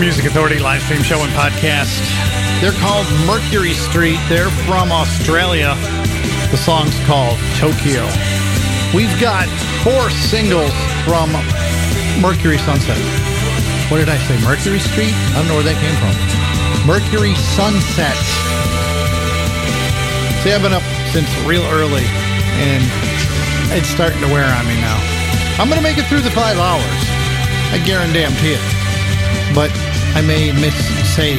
Music Authority live stream show and podcast. They're called Mercury Street. They're from Australia. The song's called Tokyo. We've got four singles from Mercury Sunset. What did I say? Mercury Street? I don't know where that came from. Mercury Sunset. See, I've been up since real early, and it's starting to wear on me now. I'm going to make it through the five hours. I guarantee it. But I may miss say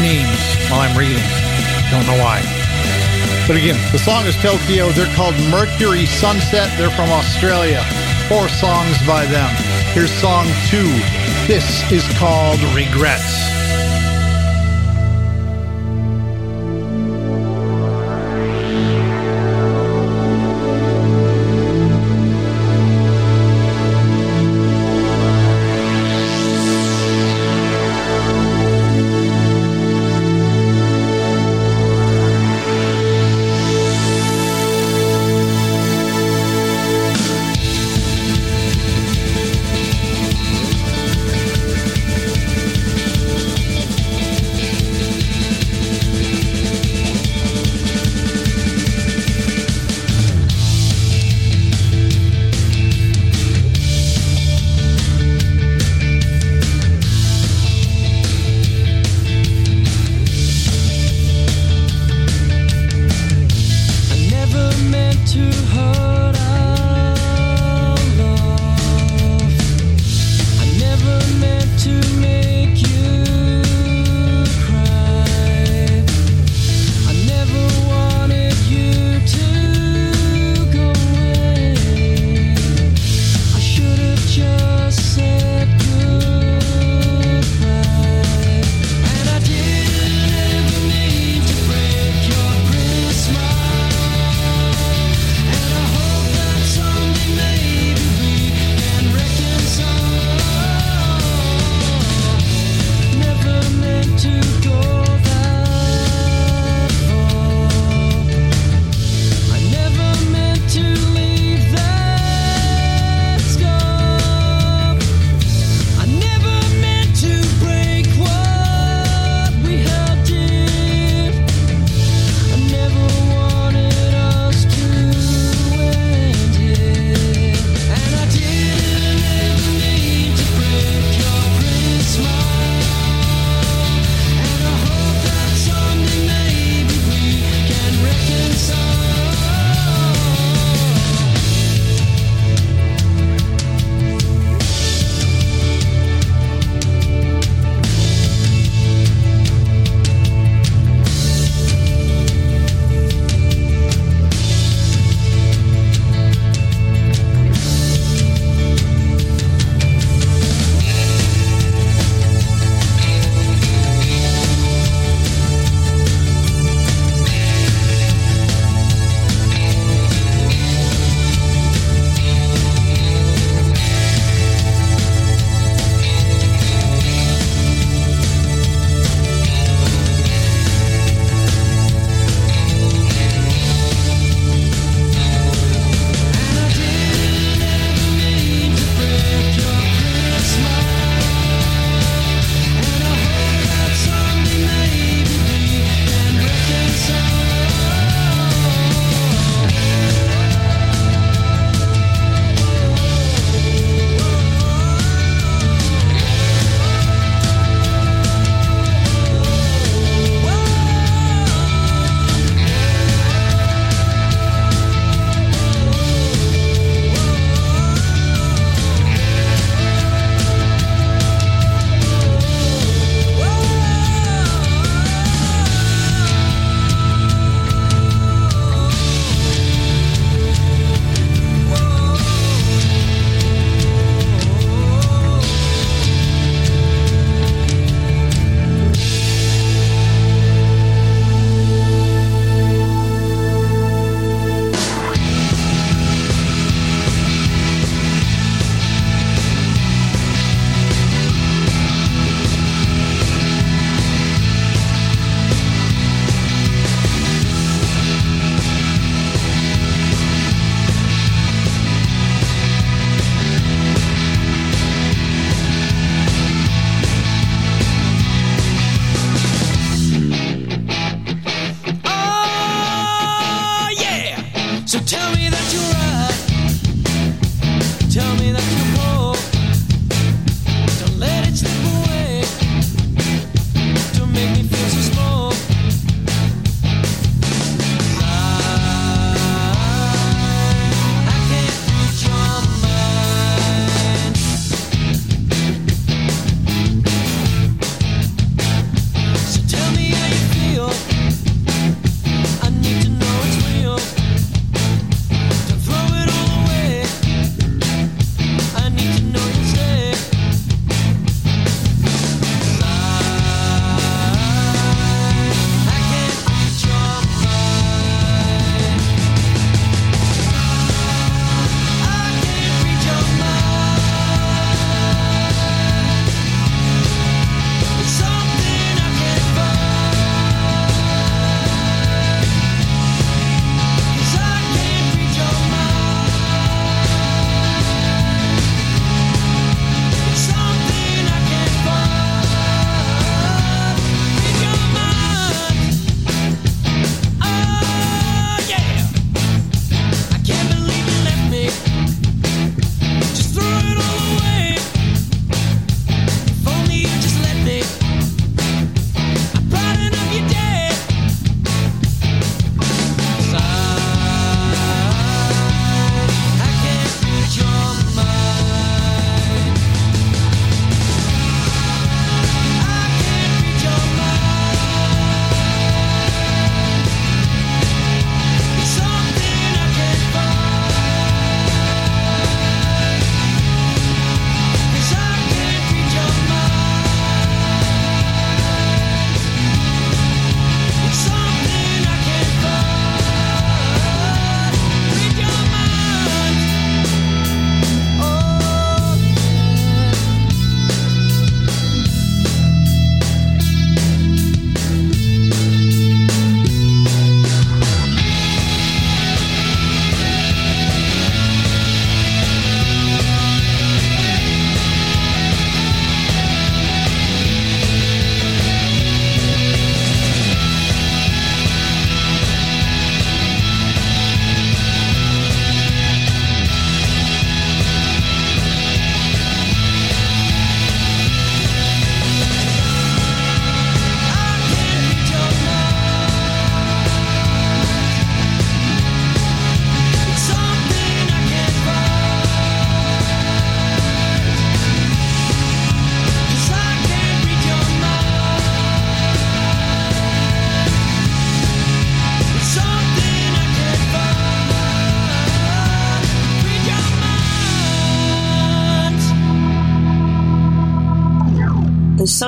names while I'm reading. Don't know why. But again, the song is Tokyo. They're called Mercury Sunset. They're from Australia. Four songs by them. Here's song two. This is called Regrets.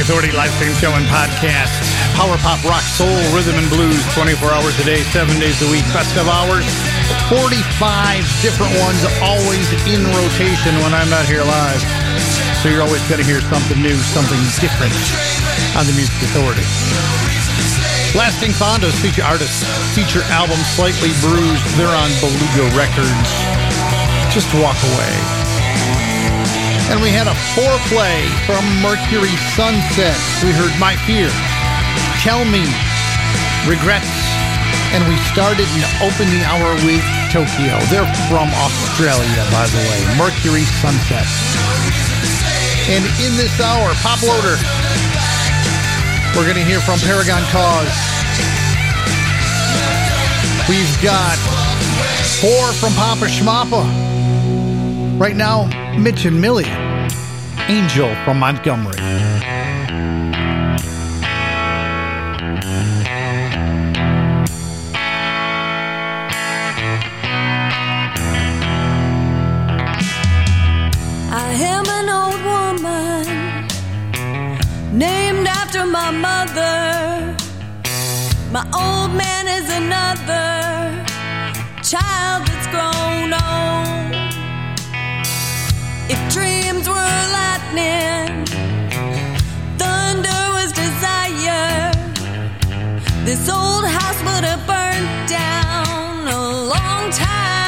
Authority live stream show and podcast. Power pop, rock, soul, rhythm, and blues 24 hours a day, 7 days a week. Of hours, 45 different ones, always in rotation when I'm not here live. So you're always going to hear something new, something different on the Music Authority. Blasting Fondas feature artists, feature album Slightly Bruised. They're on Beluga Records. Just walk away. And we had a foreplay from Mercury Sunset. We heard My Fear, Tell Me, Regrets, and we started and opened the hour with Tokyo. They're from Australia, by the way. Mercury Sunset. And in this hour, Pop Loader, we're going to hear from Paragon Cause. We've got four from Papa Schmappa. Right now, Mitch and Millie. Angel from Montgomery. I am an old woman named after my mother. My old man is another child that's grown old. This old house would have burnt down a long time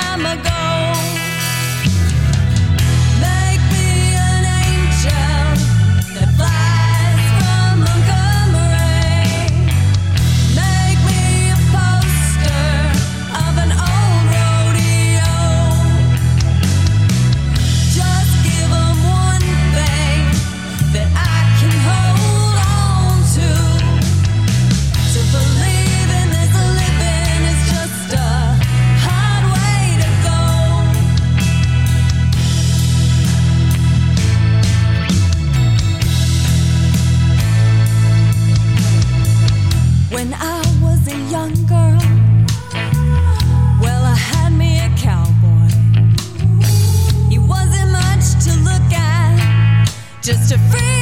just a free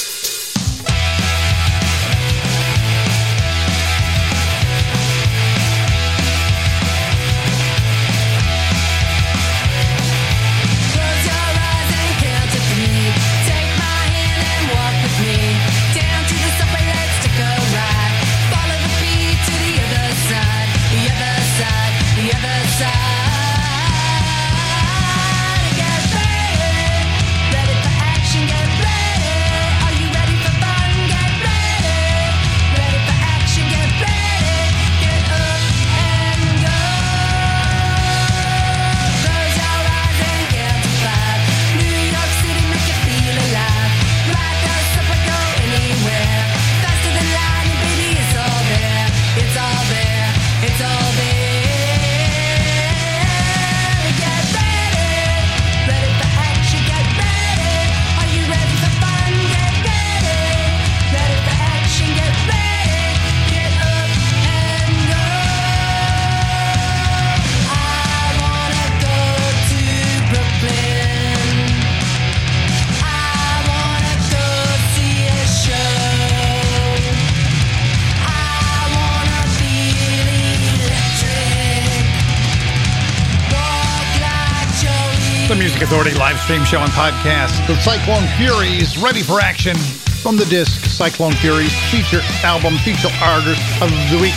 Live stream show and podcast. The Cyclone Furies ready for action from the disc Cyclone Furies feature album, feature artist of the week.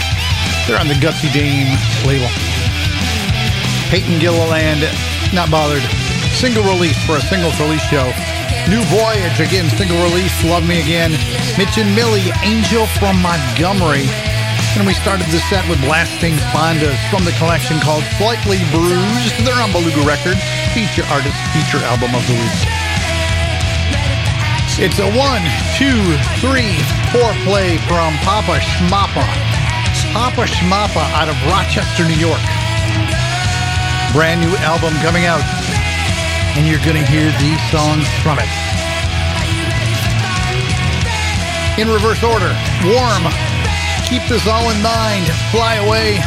They're on the Gutsy Dame label. Peyton Gilliland, not bothered. Single release for a single release show. New Voyage, again, single release, Love Me Again. Mitch and Millie, Angel from Montgomery. And we started the set with Blasting Fondas from the collection called Slightly Bruised. They're on Beluga Records, feature artist, feature album of the week. It's a one, two, three, four play from Papa Schmappa. Papa Schmappa out of Rochester, New York. Brand new album coming out. And you're going to hear these songs from it. In reverse order, Warm, Keep This All in Mind, Fly Away,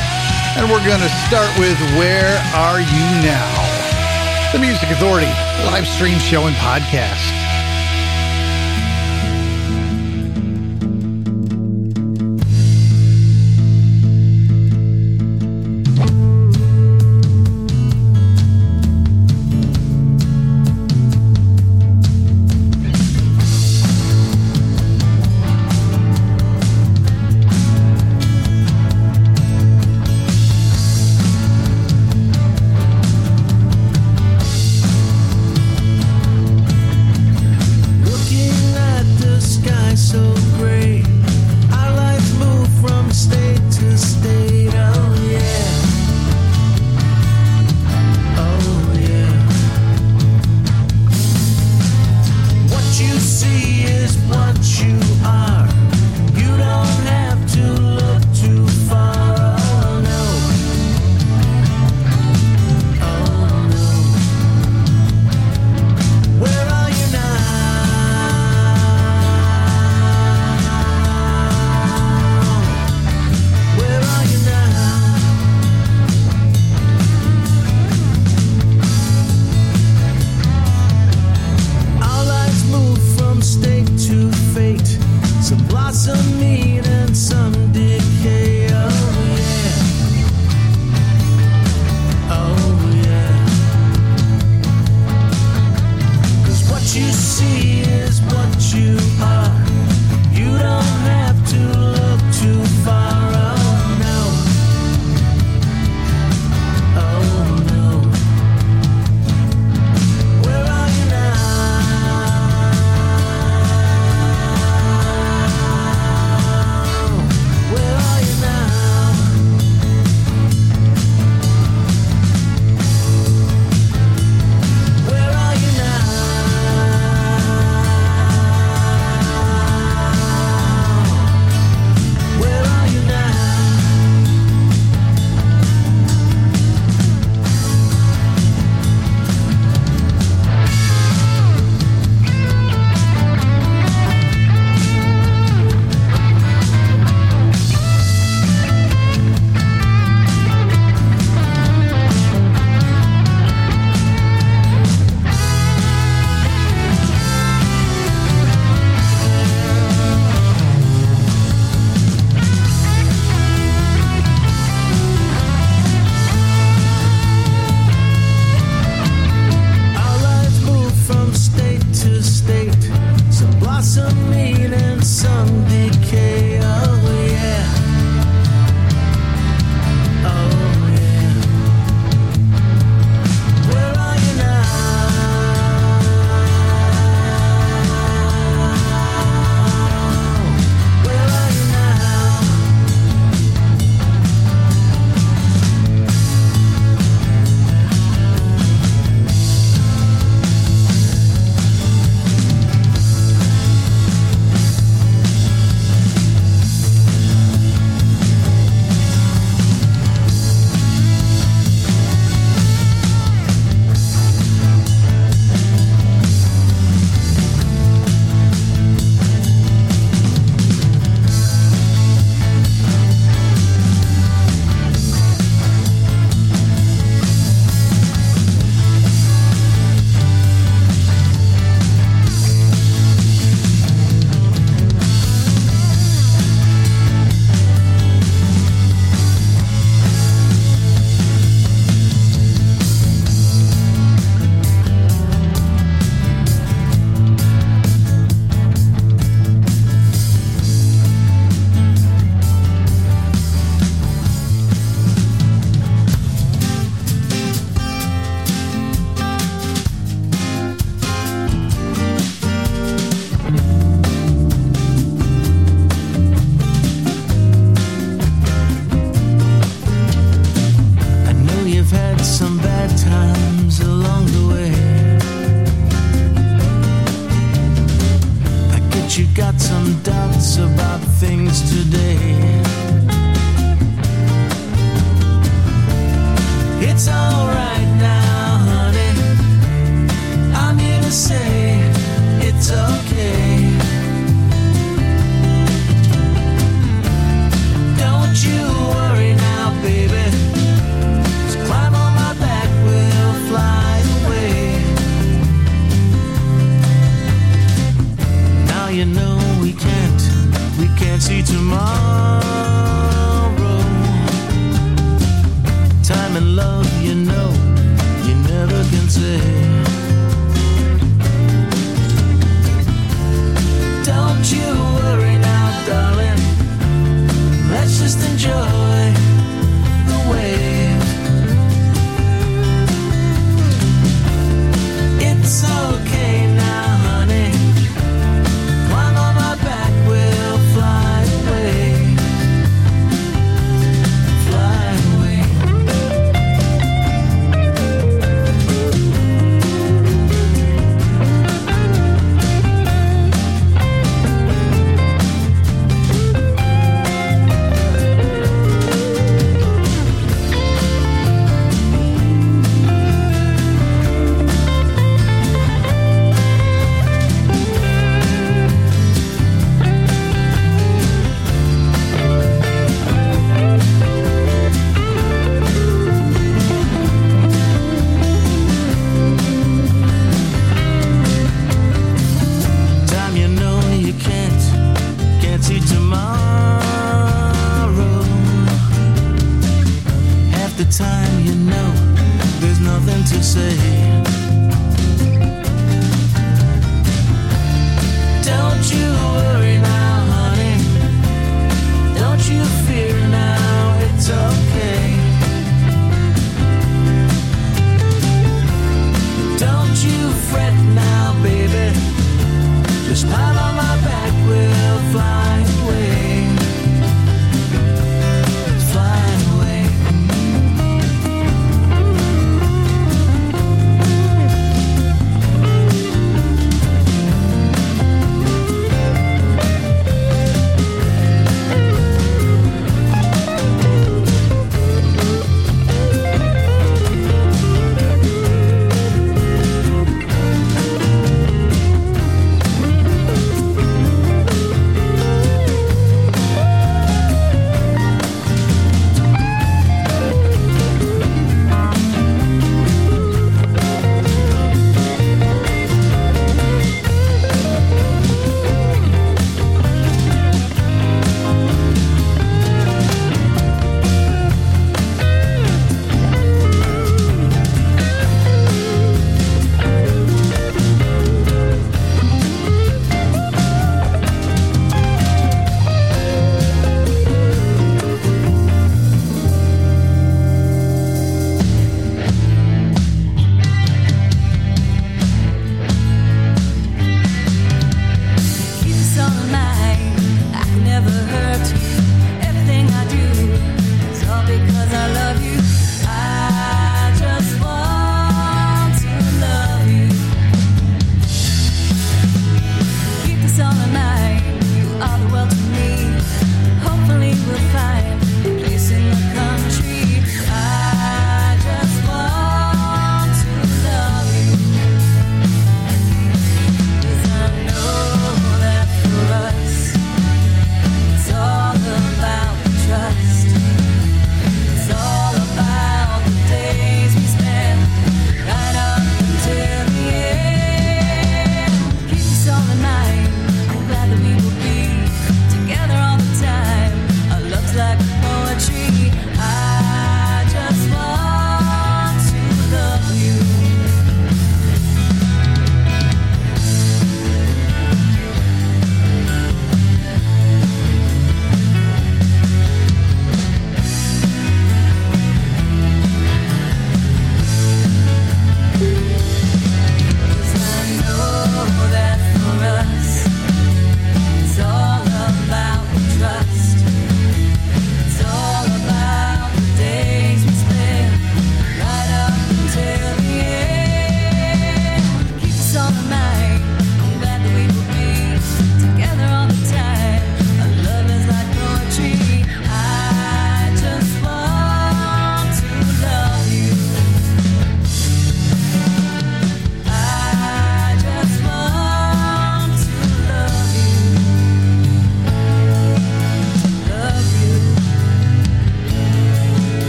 and we're going to start with Where Are You Now? The Music Authority live stream show and podcast.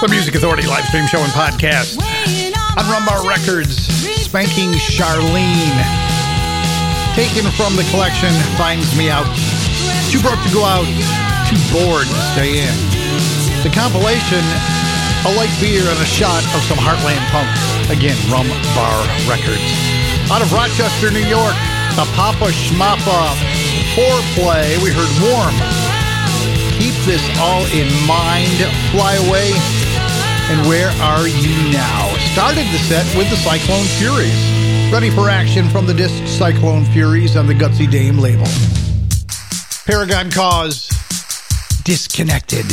the Music Authority live stream show and podcast on Rumbar Records. Spanking Charlene, taken from the collection, finds me out. Too broke to go out, too bored to stay in. The compilation, a light beer and a shot of some Heartland punk. Again, Rum Bar Records. Out of Rochester, New York, the Papa Schmappa foreplay. We heard Warm. Keep this all in mind. Fly away. And where are you now? Started the set with the Cyclone Furies. Ready for action from the disc Cyclone Furies on the Gutsy Dame label. Paragon Cause. Disconnected.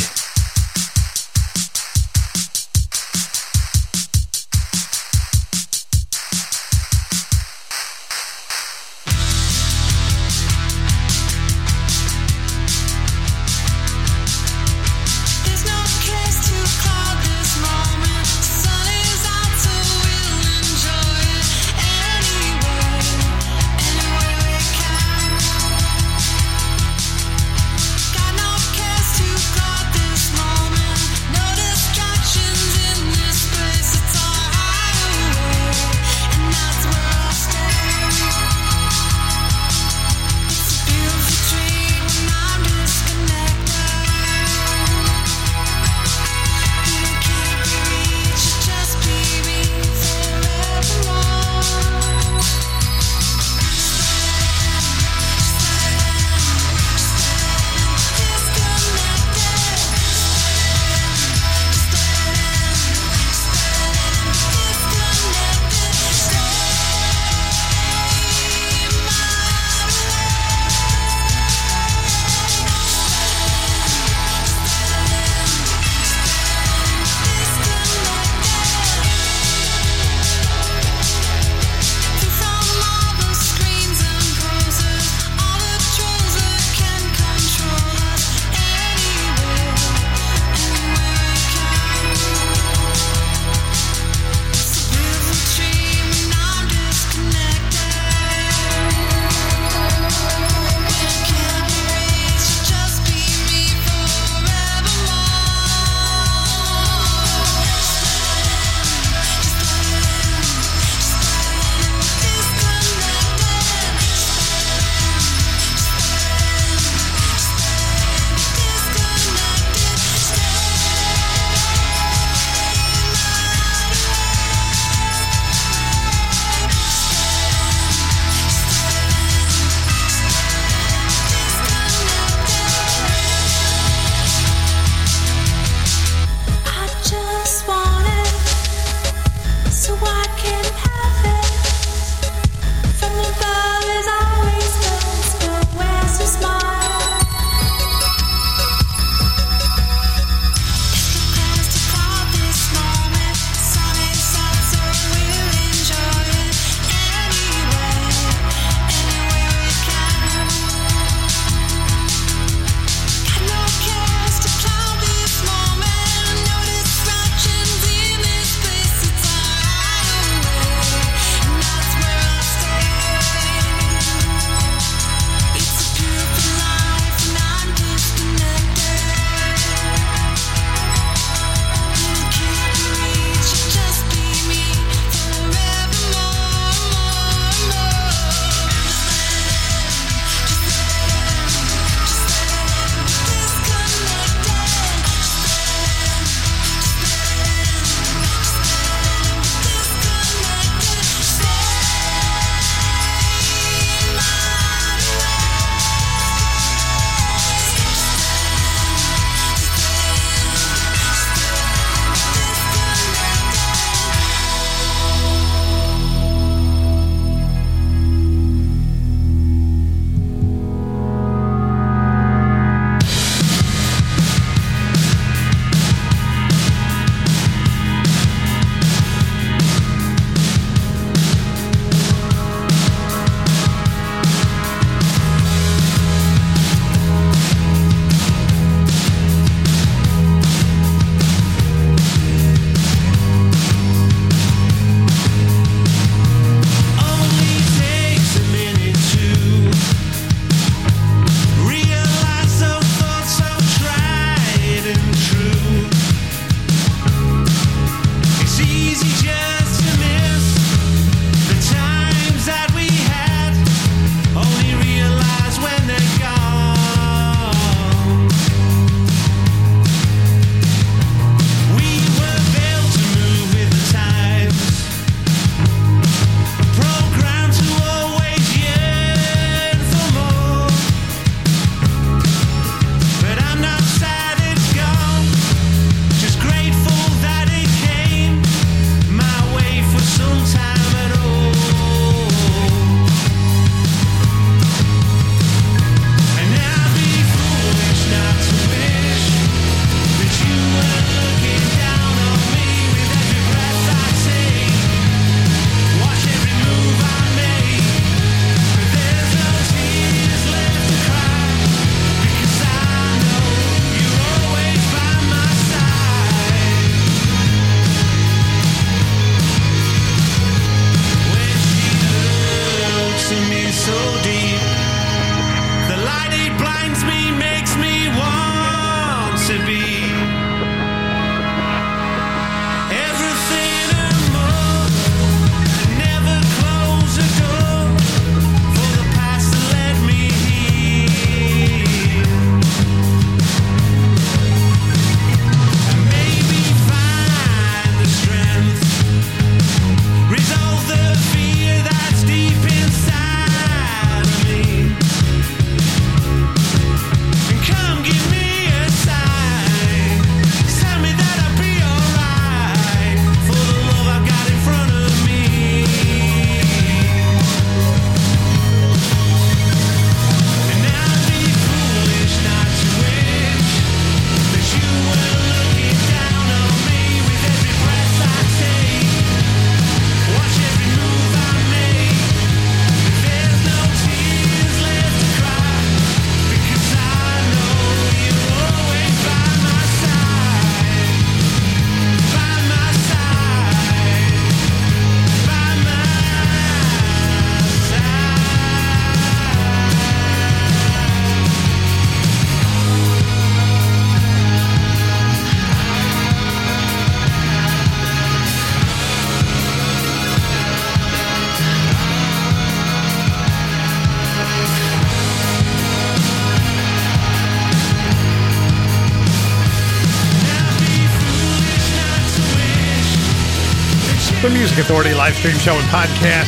the Music Authority live stream show and podcast.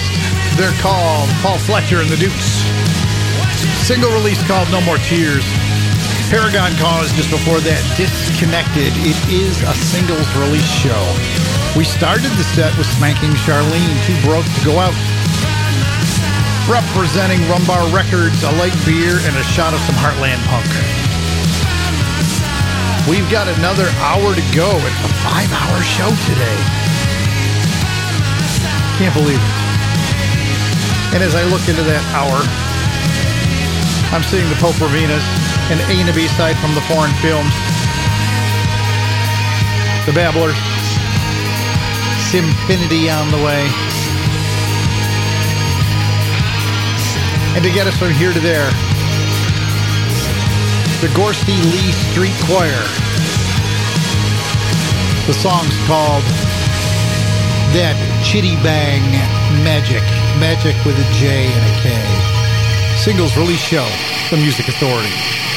They're called Paul Fletcher and the Dukes. Single release called No More Tears. Paragon Cause just before that, Disconnected. It is a singles release show. We started the set with Spanking Charlene, Too Broke to Go Out. Representing Rumbar Records, a light beer, and a shot of some Heartland Punk. We've got another hour to go. It's a five hour show today. Can't believe it. And as I look into that hour, I'm seeing the Pope Venus and A and B side from the foreign films. The Babblers. Simfinity on the way. And to get us from here to there, the Gorsty Lee Street Choir. The song's called Dead. Chitty Bang Magic. Magic with a J and a K. Singles release show, The Music Authority.